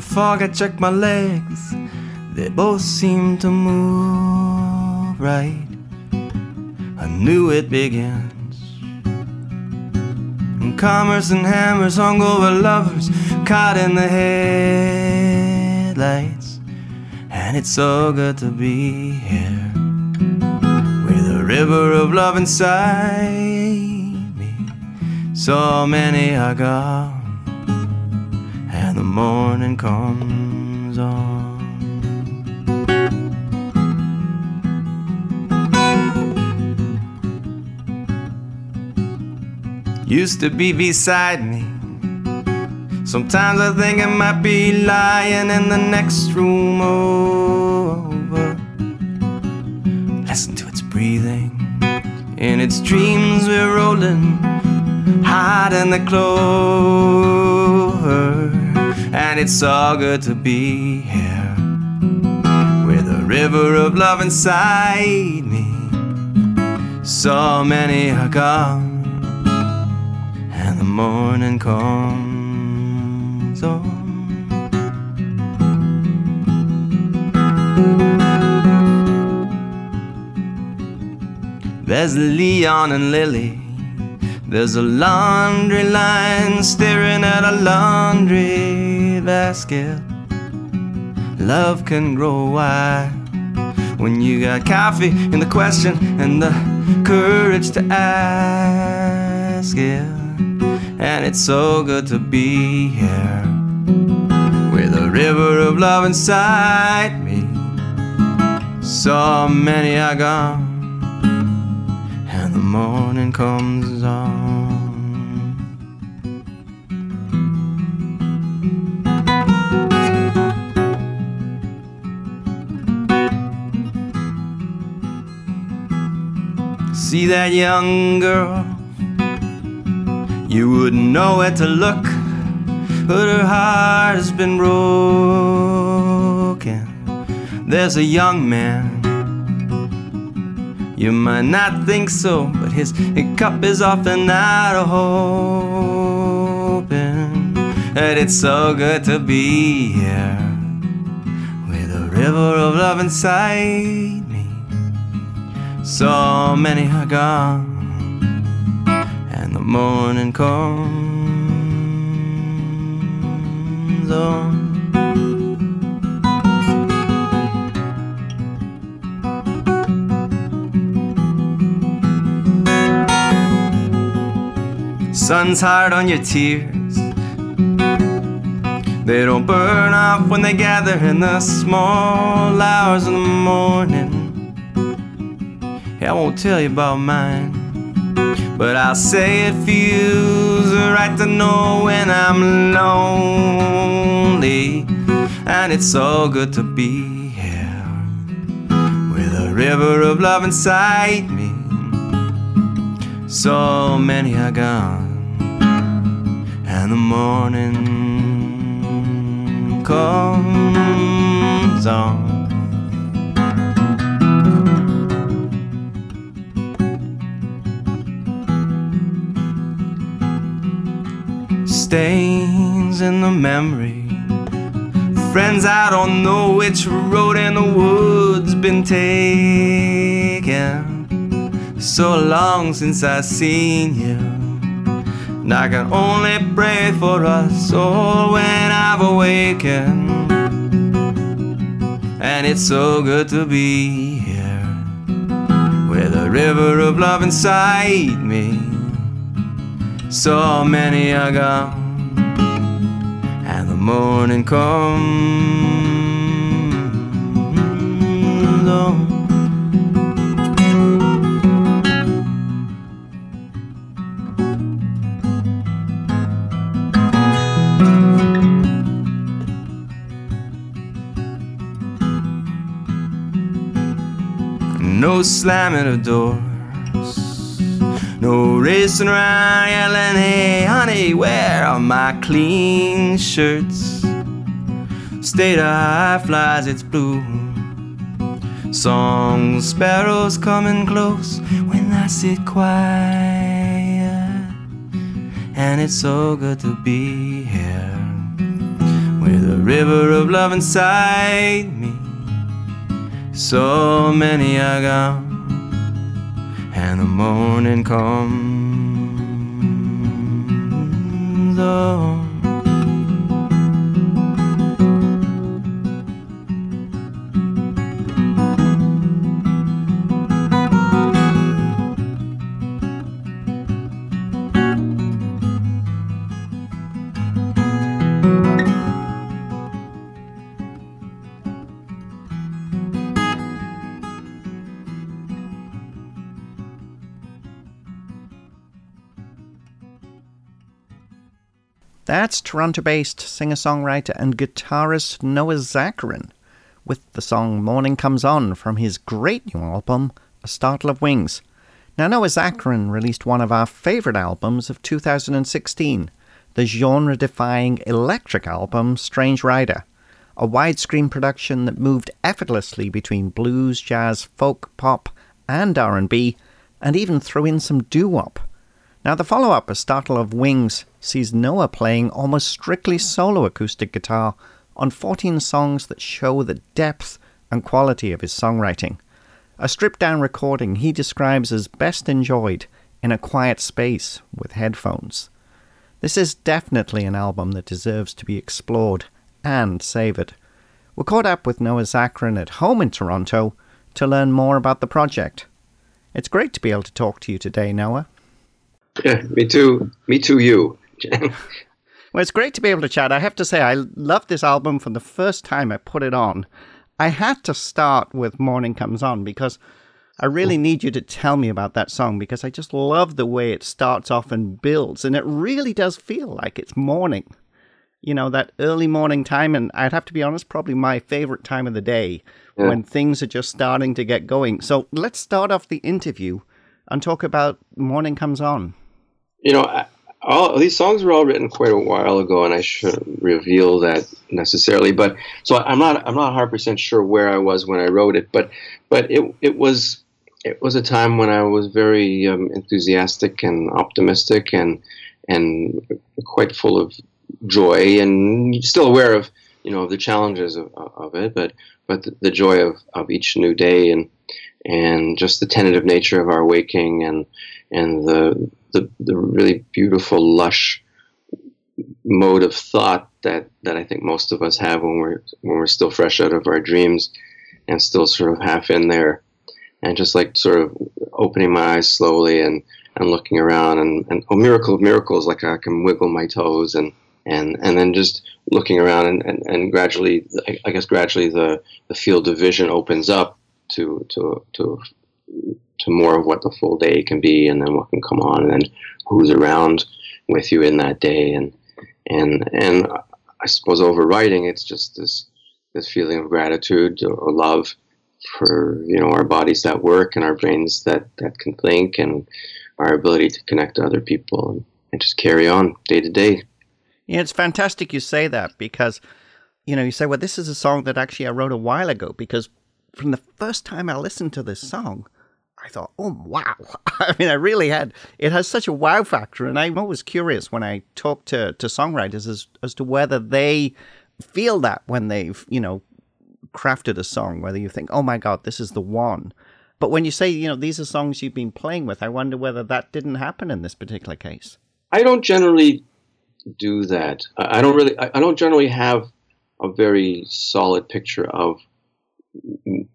the fog, I check my legs. They both seem to move right. I knew it begins. And commerce and hammers hung over lovers caught in the headlights. And it's so good to be here with a river of love inside me. So many are gone, and the morning comes on. used to be beside me. Sometimes I think I might be lying in the next room over. Listen to its breathing. In its dreams, we're rolling hard in the clover. And it's all good to be here with a river of love inside me. So many are gone and the morning comes on. There's Leon and Lily. There's a laundry line staring at a laundry basket. Love can grow wild when you got coffee in the question and the courage to ask it and it's so good to be here with a river of love inside me. So many are gone, and morning comes on. See that young girl you wouldn't know where to look, but her heart has been broken. There's a young man. You might not think so, but his, cup is often not open. And it's so good to be here with a river of love inside me. So many are gone and the morning comes on. Sun's hard on your tears. They don't burn off when they gather in the small hours of the morning. Yeah, I won't tell you about mine. But I'll say it feels right to know when I'm lonely. And it's so good to be here with a river of love inside me. So many are gone, and the morning comes on. stains in the memory. Friends, I don't know which road in the woods been taken. So long since I seen you. And I can only pray for us all when I've awakened. And it's so good to be here with a river of love inside me. So many are gone and the morning comes on. No slamming of doors no racing around yelling, hey honey, where are my clean shirts? State of high flies its blue. Song sparrows coming close when I sit quiet and it's so good to be here with a river of love inside me. So many are gone, and the morning comes. Oh. That's Toronto based singer songwriter and guitarist Noah Zacharin with the song Morning Comes On from his great new album, A Startle of Wings. Now, Noah Zacharin released one of our favourite albums of 2016, the genre defying electric album Strange Rider, a widescreen production that moved effortlessly between blues, jazz, folk, pop, and R&B, and even threw in some doo-wop. Now, the follow up, A Startle of Wings, sees Noah playing almost strictly solo acoustic guitar on 14 songs that show the depth and quality of his songwriting. A stripped down recording he describes as best enjoyed in a quiet space with headphones. This is definitely an album that deserves to be explored and savoured. We're caught up with Noah Zacharin at home in Toronto to learn more about the project. It's great to be able to talk to you today, Noah. Yeah, me too. Me too, you. well, it's great to be able to chat. I have to say, I love this album from the first time I put it on. I had to start with Morning Comes On because I really oh. need you to tell me about that song because I just love the way it starts off and builds. And it really does feel like it's morning. You know, that early morning time. And I'd have to be honest, probably my favorite time of the day yeah. when things are just starting to get going. So let's start off the interview and talk about Morning Comes On. You know, all these songs were all written quite a while ago, and I shouldn't reveal that necessarily. But so I'm not I'm not 100 percent sure where I was when I wrote it, but but it it was it was a time when I was very um, enthusiastic and optimistic and and quite full of joy and still aware of you know the challenges of, of it, but but the joy of, of each new day and and just the tentative nature of our waking and and the the, the really beautiful, lush mode of thought that, that I think most of us have when we're when we're still fresh out of our dreams and still sort of half in there. And just like sort of opening my eyes slowly and, and looking around and, and oh miracle of miracles like I can wiggle my toes and and and then just looking around and, and, and gradually I guess gradually the, the field of vision opens up to to to to more of what the full day can be and then what can come on and then who's around with you in that day and and and I suppose overriding it's just this this feeling of gratitude or love for you know our bodies that work and our brains that that can think and our ability to connect to other people and, and just carry on day to day. Yeah, it's fantastic you say that because you know you say well this is a song that actually I wrote a while ago because from the first time I listened to this song I thought, oh wow! I mean, I really had it has such a wow factor, and I'm always curious when I talk to to songwriters as as to whether they feel that when they've you know crafted a song, whether you think, oh my god, this is the one. But when you say you know these are songs you've been playing with, I wonder whether that didn't happen in this particular case. I don't generally do that. I don't really. I don't generally have a very solid picture of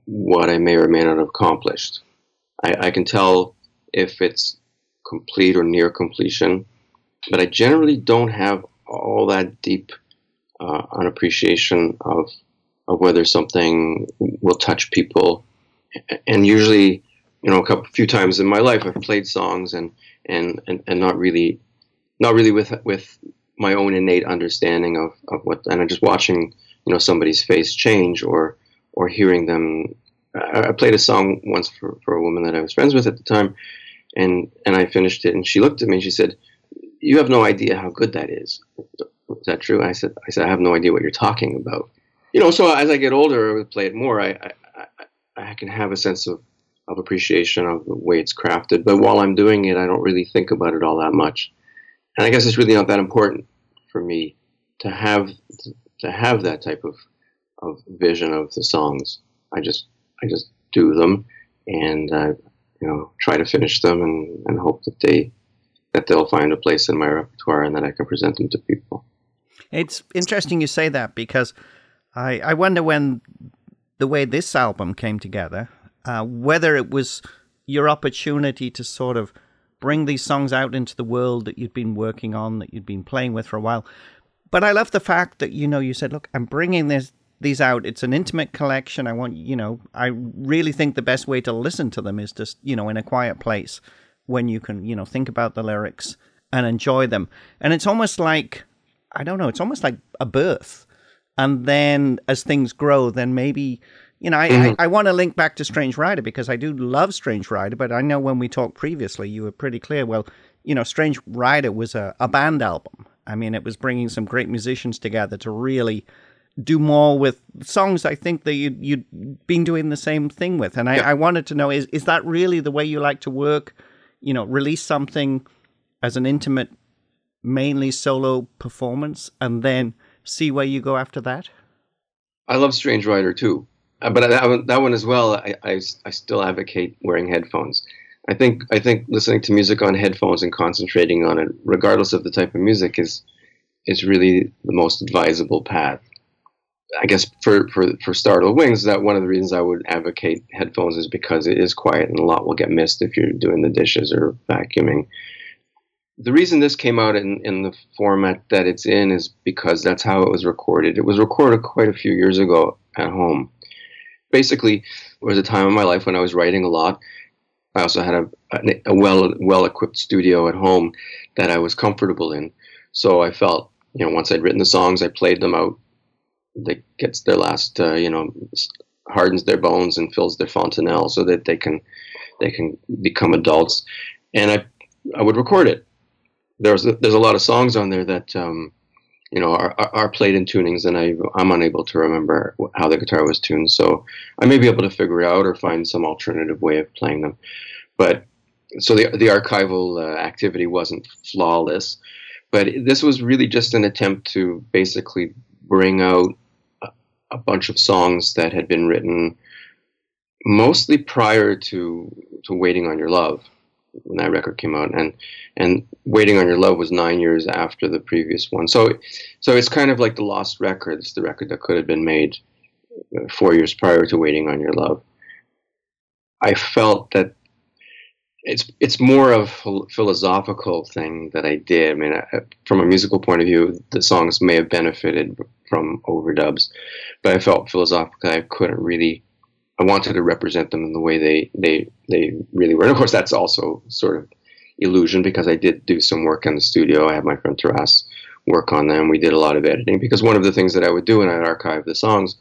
what I may or may not have accomplished. I, I can tell if it's complete or near completion, but I generally don't have all that deep uh, an appreciation of of whether something will touch people. And usually, you know, a couple few times in my life, I've played songs and and and, and not really, not really with with my own innate understanding of, of what, and I'm just watching, you know, somebody's face change or or hearing them I, played a song once for, for a woman that I was friends with at the time, and and I finished it, and she looked at me and she said, "You have no idea how good that is." Is that true? I said, "I said I have no idea what you're talking about." You know, so as I get older, I play it more. I, I, I, I can have a sense of of appreciation of the way it's crafted, but while I'm doing it, I don't really think about it all that much. and I guess it's really not that important for me to have to have that type of of vision of the songs. I just I just do them, and uh, you know try to finish them, and, and hope that they that they'll find a place in my repertoire, and that I can present them to people. It's interesting you say that because I I wonder when the way this album came together, uh, whether it was your opportunity to sort of bring these songs out into the world that you'd been working on, that you'd been playing with for a while. But I love the fact that you know you said, "Look, I'm bringing this these out. It's an intimate collection. I want you know. I really think the best way to listen to them is just you know in a quiet place when you can you know think about the lyrics and enjoy them. And it's almost like I don't know. It's almost like a birth. And then as things grow, then maybe you know, I, mm-hmm. I, I want to link back to Strange Rider because I do love Strange Rider, but I know when we talked previously, you were pretty clear. Well, you know, Strange Rider was a, a band album. I mean, it was bringing some great musicians together to really do more with songs. I think that you, you'd been doing the same thing with, and I, yeah. I wanted to know is is that really the way you like to work? You know, release something as an intimate, mainly solo performance, and then see where you go after that. I love Strange Rider too. Uh, but that one, that one as well, I, I, I still advocate wearing headphones. I think I think listening to music on headphones and concentrating on it, regardless of the type of music, is is really the most advisable path. I guess for, for, for Startled Wings, that one of the reasons I would advocate headphones is because it is quiet and a lot will get missed if you're doing the dishes or vacuuming. The reason this came out in, in the format that it's in is because that's how it was recorded. It was recorded quite a few years ago at home basically was a time in my life when I was writing a lot. I also had a, a well well equipped studio at home that I was comfortable in. So I felt, you know, once I'd written the songs, I played them out. They gets their last, uh, you know, hardens their bones and fills their fontanelle so that they can they can become adults. And I I would record it. There's a, there's a lot of songs on there that um, you know, are, are played in tunings, and I, I'm unable to remember how the guitar was tuned. So I may be able to figure it out or find some alternative way of playing them. But so the the archival uh, activity wasn't flawless, but this was really just an attempt to basically bring out a, bunch of songs that had been written mostly prior to to waiting on your love when that record came out, and and Waiting on Your Love was nine years after the previous one. So so it's kind of like the lost record. It's the record that could have been made uh, four years prior to Waiting on Your Love. I felt that it's it's more of a philosophical thing that I did. I mean, I, from a musical point of view, the songs may have benefited from overdubs, but I felt philosophically I couldn't really I wanted to represent them in the way they they they really were. And of course, that's also sort of illusion because I did do some work in the studio. I had my friend Taras work on them. We did a lot of editing because one of the things that I would do when I'd archive the songs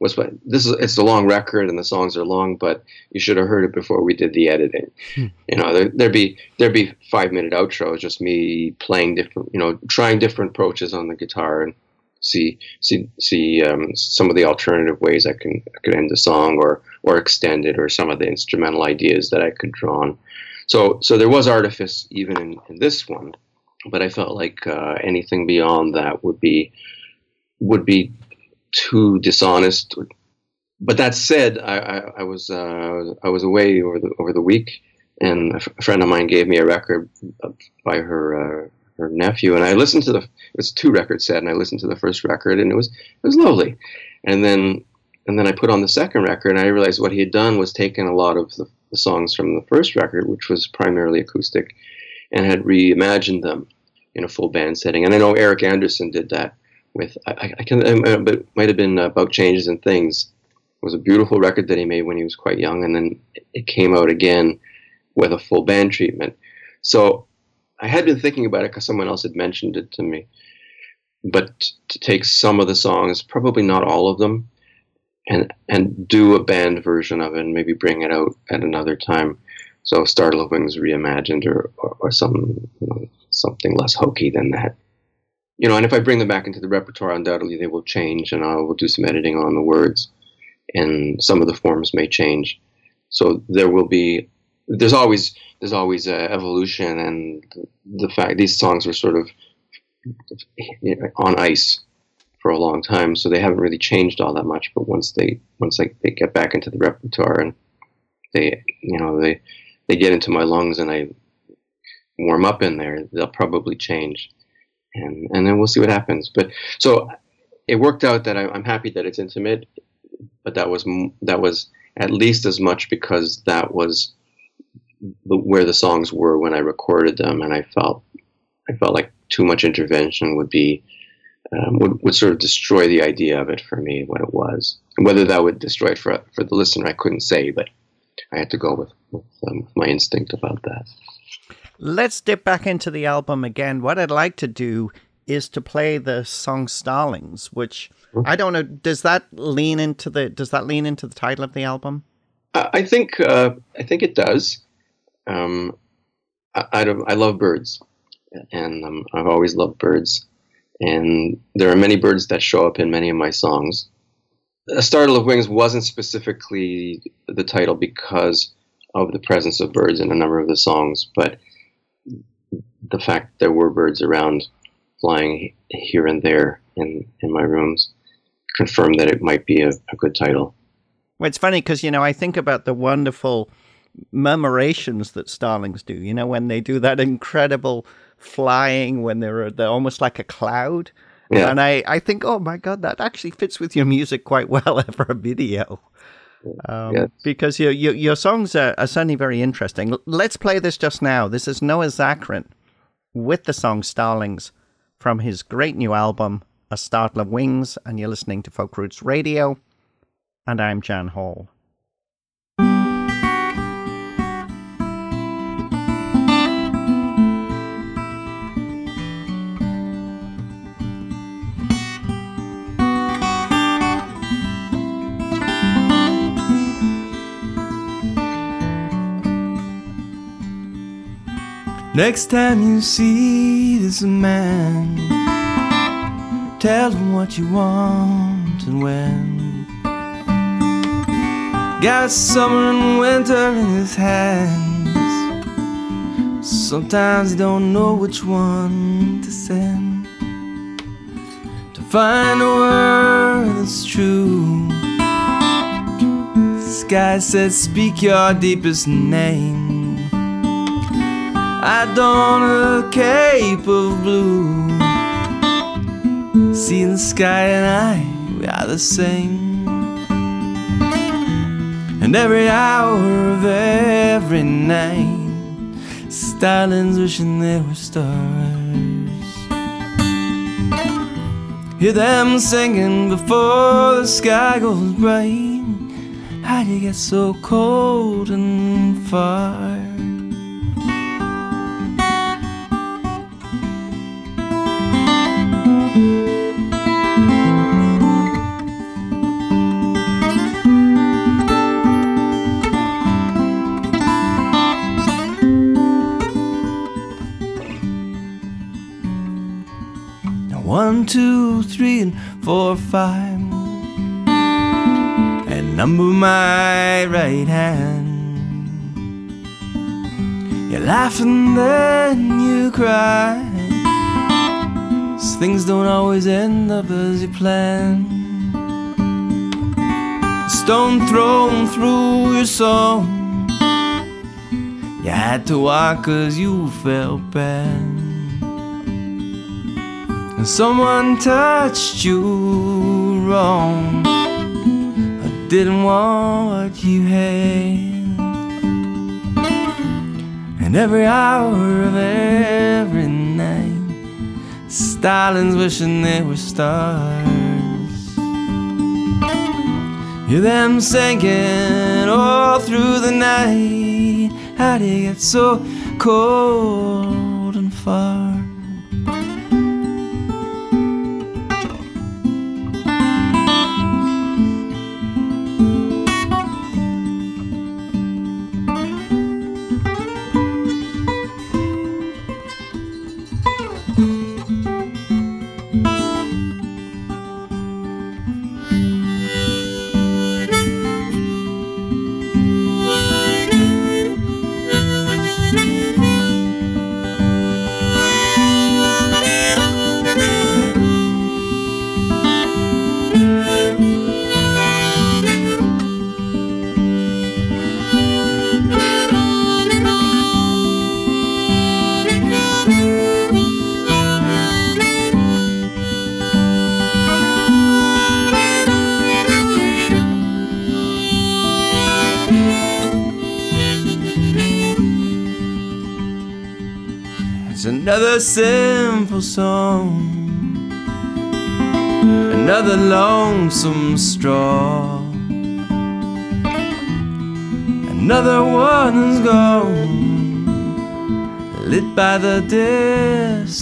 was but this is it's a long record and the songs are long, but you should have heard it before we did the editing. Hmm. You know, there, would be there'd be five minute outros, just me playing different, you know, trying different approaches on the guitar and see see see um, some of the alternative ways I can I could end the song or or extend it or some of the instrumental ideas that I could draw on. So so there was artifice even in, in this one, but I felt like uh, anything beyond that would be would be too dishonest. But that said, I, I, I was uh, I was away over the over the week, and a, f- a friend of mine gave me a record by her uh, her nephew, and I listened to the it was two record set, and I listened to the first record, and it was it was lovely, and then and then I put on the second record, and I realized what he had done was taken a lot of the, the songs from the first record, which was primarily acoustic, and had reimagined them in a full band setting. And I know Eric Andersen did that with I, I can um, uh, but might have been uh, about changes and things. It was a beautiful record that he made when he was quite young, and then it came out again with a full band treatment. So I had been thinking about it because someone else had mentioned it to me. But to take some of the songs, probably not all of them, and and do a band version of it, and maybe bring it out at another time. So Startled Wings reimagined, or or, or some you know, something less hokey than that. You know, and if I bring them back into the repertoire, undoubtedly they will change, and I will do some editing on the words, and some of the forms may change. So there will be there's always there's always uh, evolution, and the fact these songs were sort of on ice for a long time, so they haven't really changed all that much. But once they once like they get back into the repertoire and they you know they they get into my lungs and I warm up in there, they'll probably change, and and then we'll see what happens. But so it worked out that I, I'm happy that it's intimate, but that was that was at least as much because that was the, where the songs were when I recorded them, and I felt I felt like too much intervention would be um, would would sort of destroy the idea of it for me what it was, and whether that would destroy it for for the listener, I couldn't say, but I had to go with with, um, my instinct about that. Let's dip back into the album again. What I'd like to do is to play the song "Starlings," which I don't know. Does that lean into the Does that lean into the title of the album? I think uh, I think it does. Um, I, I, I, love birds, and um, I've always loved birds. And there are many birds that show up in many of my songs. A Startle of Wings wasn't specifically the title because of the presence of birds in a number of the songs, but the fact there were birds around flying here and there in, in my rooms confirmed that it might be a, a good title. Well, it's funny because, you know, I think about the wonderful murmurations that starlings do, you know, when they do that incredible flying, when they're, they're almost like a cloud. Yeah. And I, I think, oh my God, that actually fits with your music quite well for a video. Um, yes. Because your, your, your songs are, are certainly very interesting. Let's play this just now. This is Noah Zacharin with the song Starlings from his great new album, A Startle of Wings, and you're listening to Folk Roots Radio, and I'm Jan Hall. Next time you see this man, tell him what you want and when. Got summer and winter in his hands. Sometimes he don't know which one to send. To find a word that's true. Sky says, Speak your deepest name. I don a cape of blue. See the sky and I, we are the same. And every hour of every night, starlings wishing they were stars. Hear them singing before the sky goes bright. How do you get so cold and far? And four, five. And number my right hand. You laugh and then you cry. Things don't always end up as you plan. Stone thrown through your soul. You had to walk cause you felt bad. And someone touched you wrong. I didn't want what you had. And every hour of every night, starlings wishing they were stars. Hear them singing all through the night. How do you get so cold and far? Song, another lonesome straw. Another one's gone, lit by the distant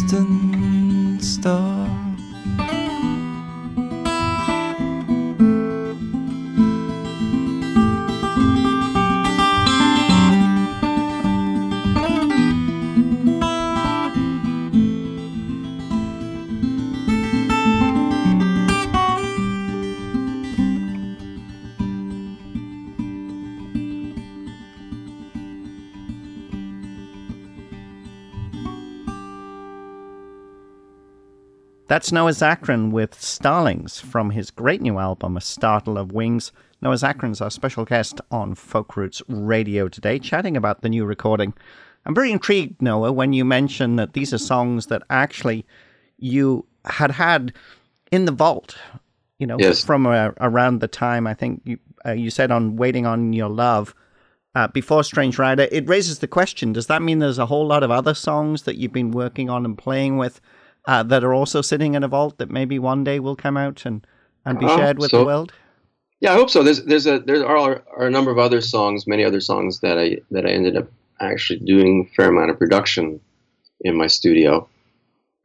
That's Noah Zacharin with Starlings from his great new album, A Startle of Wings. Noah Zacharin's our special guest on Folk Roots Radio today, chatting about the new recording. I'm very intrigued, Noah, when you mention that these are songs that actually you had had in the vault, you know, Yes. from uh, around the time I think you, uh, you said on Waiting on Your Love. Uh, before Strange Rider, it raises the question: Does that mean there's a whole lot of other songs that you've been working on and playing with uh, that are also sitting in a vault that maybe one day will come out and, and be Uh, shared with so- the world? Yeah, I hope so. There's there's a there are, are a number of other songs, many other songs that I that I ended up actually doing a fair amount of production in my studio.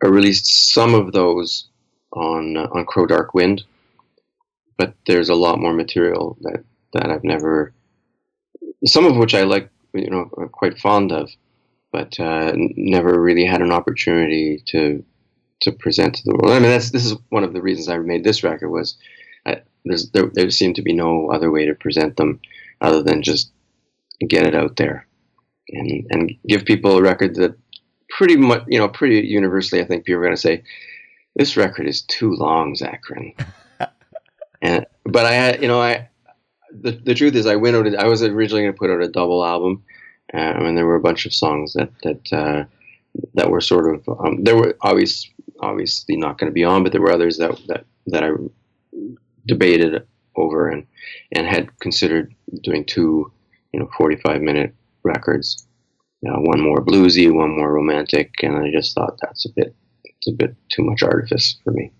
I released some of those on uh, on Crow Dark Wind, but there's a lot more material that that I've never, some of which I like, you know, quite fond of, but uh, never really had an opportunity to to present to the world. I mean, that's this is one of the reasons I made this record was I, there's there, there seemed to be no other way to present them other than just get it out there and and give people a record that pretty much you know pretty universally I think people are going to say this record is too long, Zacharin. and but I had you know I the the truth is I went out I was originally going to put out a double album um, and there were a bunch of songs that that uh, that were sort of um, there were obvious obviously not going to be on but there were others that that that I debated over and and had considered doing two you know 45 minute records uh, one more bluesy one more romantic and I just thought that's a bit it's a bit too much artifice for me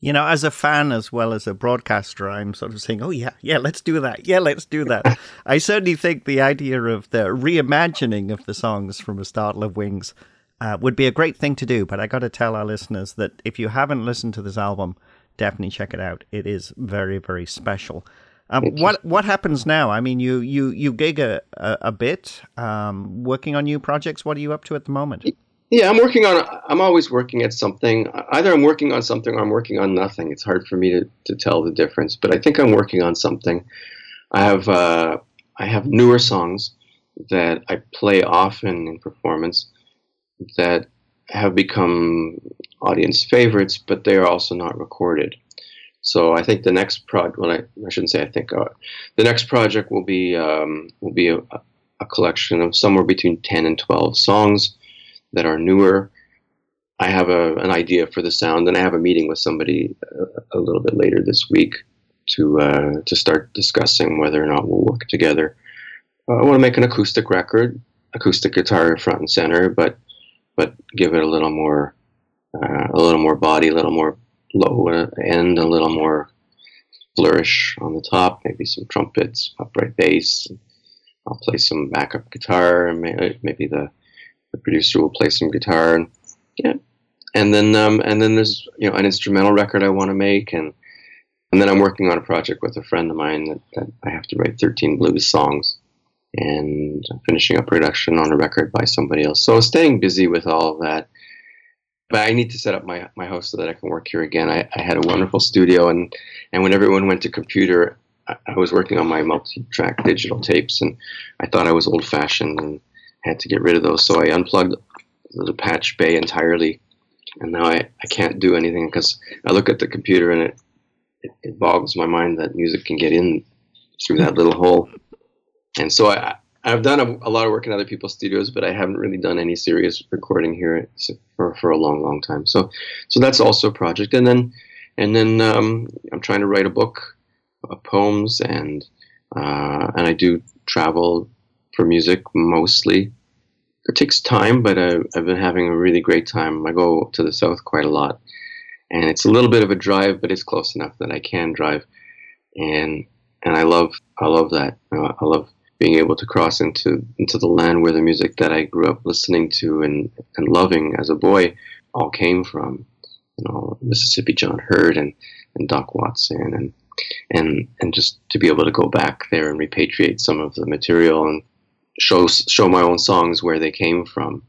You know, as a fan as well as a broadcaster, I'm sort of saying, oh, yeah, yeah, let's do that. Yeah, let's do that. I certainly think the idea of the reimagining of the songs from A Startle of Wings uh, would be a great thing to do. But I got to tell our listeners that if you haven't listened to this album, definitely check it out. It is very, very special. Um, what what happens now? I mean, you you you gig a a, a bit, um, working on new projects. What are you up to at the moment? Yeah, I'm working on. I'm always working at something. Either I'm working on something or I'm working on nothing. It's hard for me to, to tell the difference, but I think I'm working on something. I have uh, I have newer songs that I play often in performance that have become audience favorites, but they are also not recorded. So I think the next project. Well, I, I shouldn't say I think. Uh, the next project will be um, will be a, a collection of somewhere between ten and twelve songs that are newer. I have a, an idea for the sound, and I have a meeting with somebody uh, a little bit later this week to uh, to start discussing whether or not we'll work together. Uh, I want to make an acoustic record, acoustic guitar front and center, but but give it a little more uh, a little more body, a little more low end, a little more flourish on the top, maybe some trumpets, upright bass. I'll play some backup guitar, and maybe the the producer will play some guitar and yeah and then um, and then there's you know an instrumental record I want to make and and then I'm working on a project with a friend of mine that, that I have to write 13 blues songs and finishing up production on a record by somebody else so staying busy with all of that but I need to set up my, my house so that I can work here again I, I had a wonderful studio and and when everyone went to computer I, I was working on my multi-track digital tapes and I thought I was old-fashioned and had to get rid of those. So I unplugged the patch bay entirely, and now I, I can't do anything because I look at the computer and it, it it boggles my mind that music can get in through that little hole. And so I I've done a, a lot of work in other people's studios, but I haven't really done any serious recording here for for a long long time. So so that's also a project, and then and then um, I'm trying to write a book of poems and uh, and I do travel for music mostly it takes time, but I, I've been having a really great time. I go to the south quite a lot, and it's a little bit of a drive, but it's close enough that I can drive, and and I love I love that. Know, I love being able to cross into into the land where the music that I grew up listening to and and loving as a boy all came from. You know, Mississippi John Hurt and and Doc Watson and and and just to be able to go back there and repatriate some of the material and show show my own songs where they came from.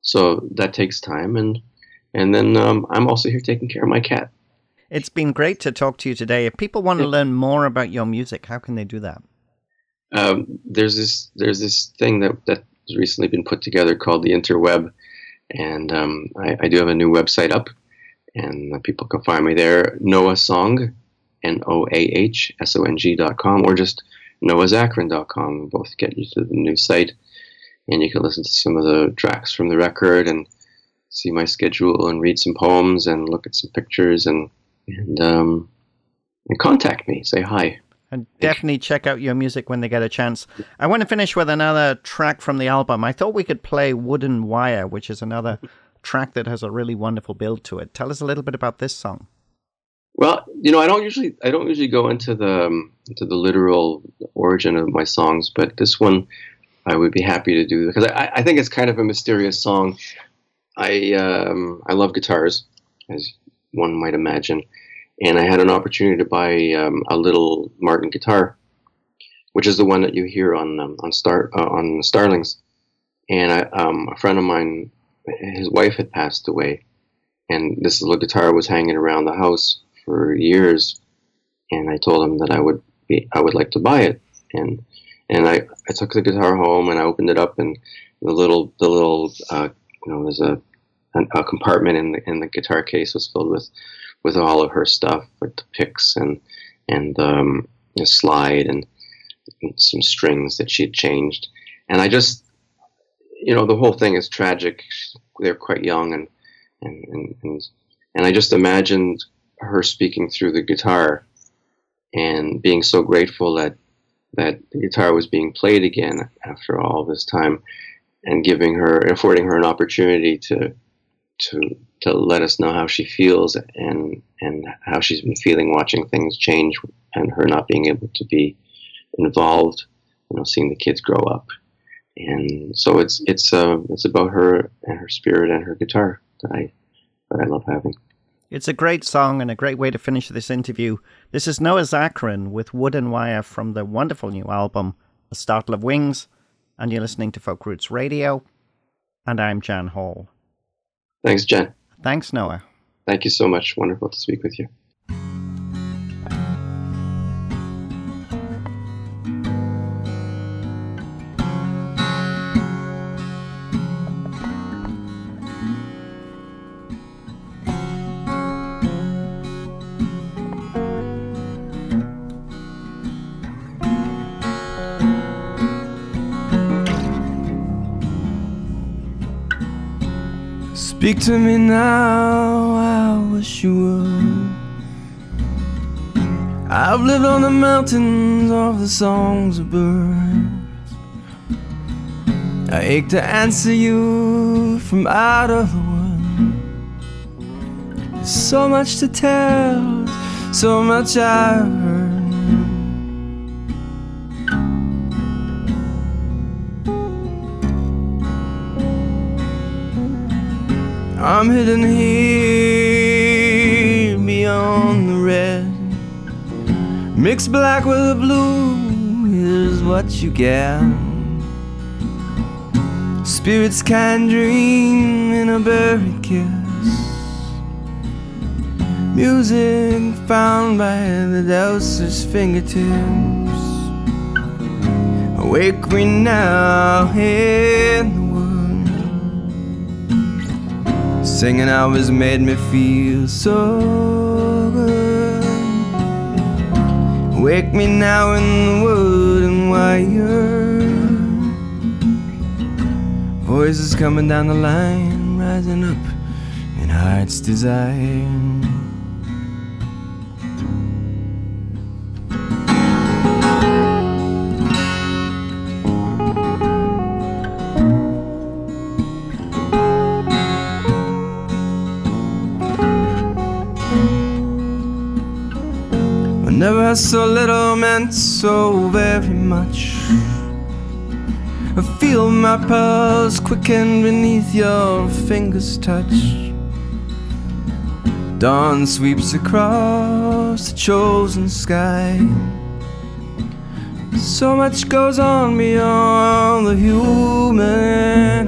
So that takes time, and and then um, I'm also here taking care of my cat. It's been great to talk to you today. If people want to learn more about your music, how can they do that? Um, there's this there's this thing that that's recently been put together called the interweb, and um, I, I, do have a new website up, and people can find me there. Noah Song, N O A H S O N G dot com, or just noahzacharin.com. Both get you to the new site, and you can listen to some of the tracks from the record and see my schedule and read some poems and look at some pictures and and um, and contact me. Say hi. And definitely check out your music when they get a chance. I want to finish with another track from the album. I thought we could play Wooden Wire, which is another track that has a really wonderful build to it. Tell us a little bit about this song. Well, you know, I don't usually I don't usually go into the um, into the literal origin of my songs, but this one I would be happy to do because I, I think it's kind of a mysterious song. I um, I love guitars, as one might imagine, and I had an opportunity to buy um, a little Martin guitar, which is the one that you hear on um, on Star uh, on Starlings. And I, um, a friend of mine, his wife had passed away, and this little guitar was hanging around the house for years, and I told him that I would be I would like to buy it, and and I, I took the guitar home and I opened it up and the little the little uh, you know there's a a compartment in the in the guitar case was filled with with all of her stuff, with the picks and and um, slide and, and some strings that she had changed, and I just you know the whole thing is tragic. They're quite young and and and and, and I just imagined her speaking through the guitar and being so grateful that that the guitar was being played again after all this time and giving her affording her an opportunity to to to let us know how she feels and and how she's been feeling watching things change and her not being able to be involved you know seeing the kids grow up and so it's it's uh it's about her and her spirit and her guitar that I that I love having it's a great song and a great way to finish this interview. This is Noah Zacharin with Wooden Wire from the wonderful new album, A Startle of Wings, and you're listening to Folk Roots Radio, and I'm Jan Hall. Thanks, Jen. Thanks, Noah. Thank you so much. Wonderful to speak with you. Speak to me now, I wish you would. I've lived on the mountains of the songs of birds. I ache to answer you from out of the wood. There's so much to tell, so much I've I'm hidden here beyond the red. Mixed black with the blue is what you get. Spirits can dream in a buried kiss. Music found by the douser's fingertips. Awake me now in Singing always made me feel so good. Wake me now in the wood and wire. Voices coming down the line, rising up in heart's desire. Never so little meant so very much. I feel my pulse quicken beneath your fingers' touch. Dawn sweeps across the chosen sky. So much goes on beyond the human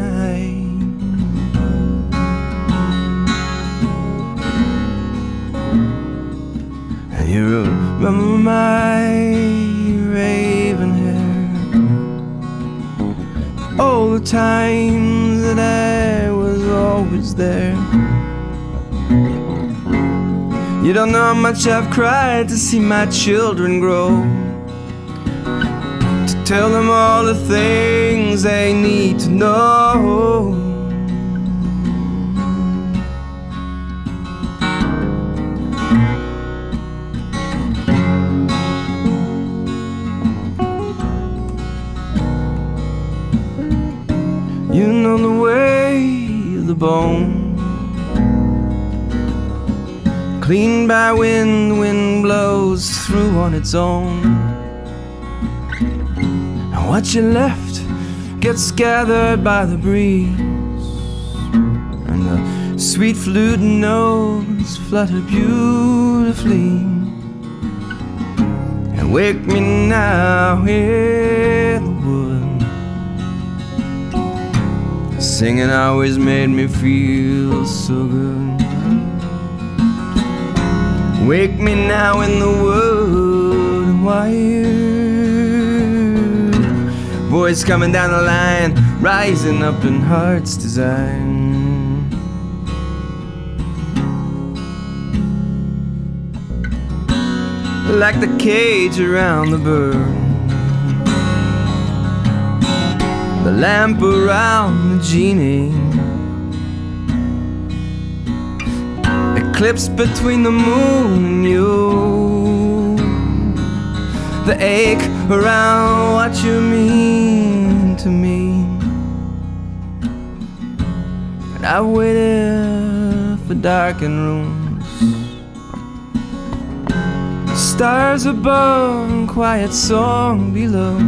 times that I was always there. You don't know how much I've cried to see my children grow. To tell them all the things they need to know. Know the way of the bone. Clean by wind, the wind blows through on its own. And what you left gets gathered by the breeze. And the sweet flute notes flutter beautifully. And wake me now in Singing always made me feel so good. Wake me now in the wood wire. Voice coming down the line, rising up in heart's design. Like the cage around the bird. The lamp around the genie. Eclipse between the moon and you. The ache around what you mean to me. And I waited for darkened rooms. Stars above quiet song below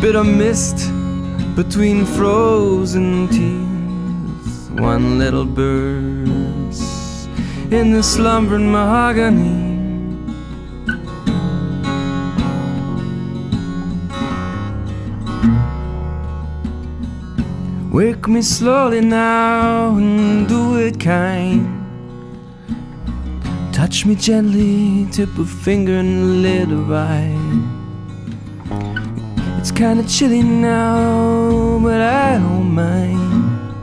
bit of mist between frozen tears. One little bird's in the slumbering mahogany. Wake me slowly now and do it kind. Touch me gently, tip a finger and let a eye. It's kinda chilly now, but I don't mind.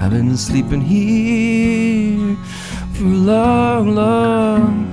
I've been sleeping here for a long, long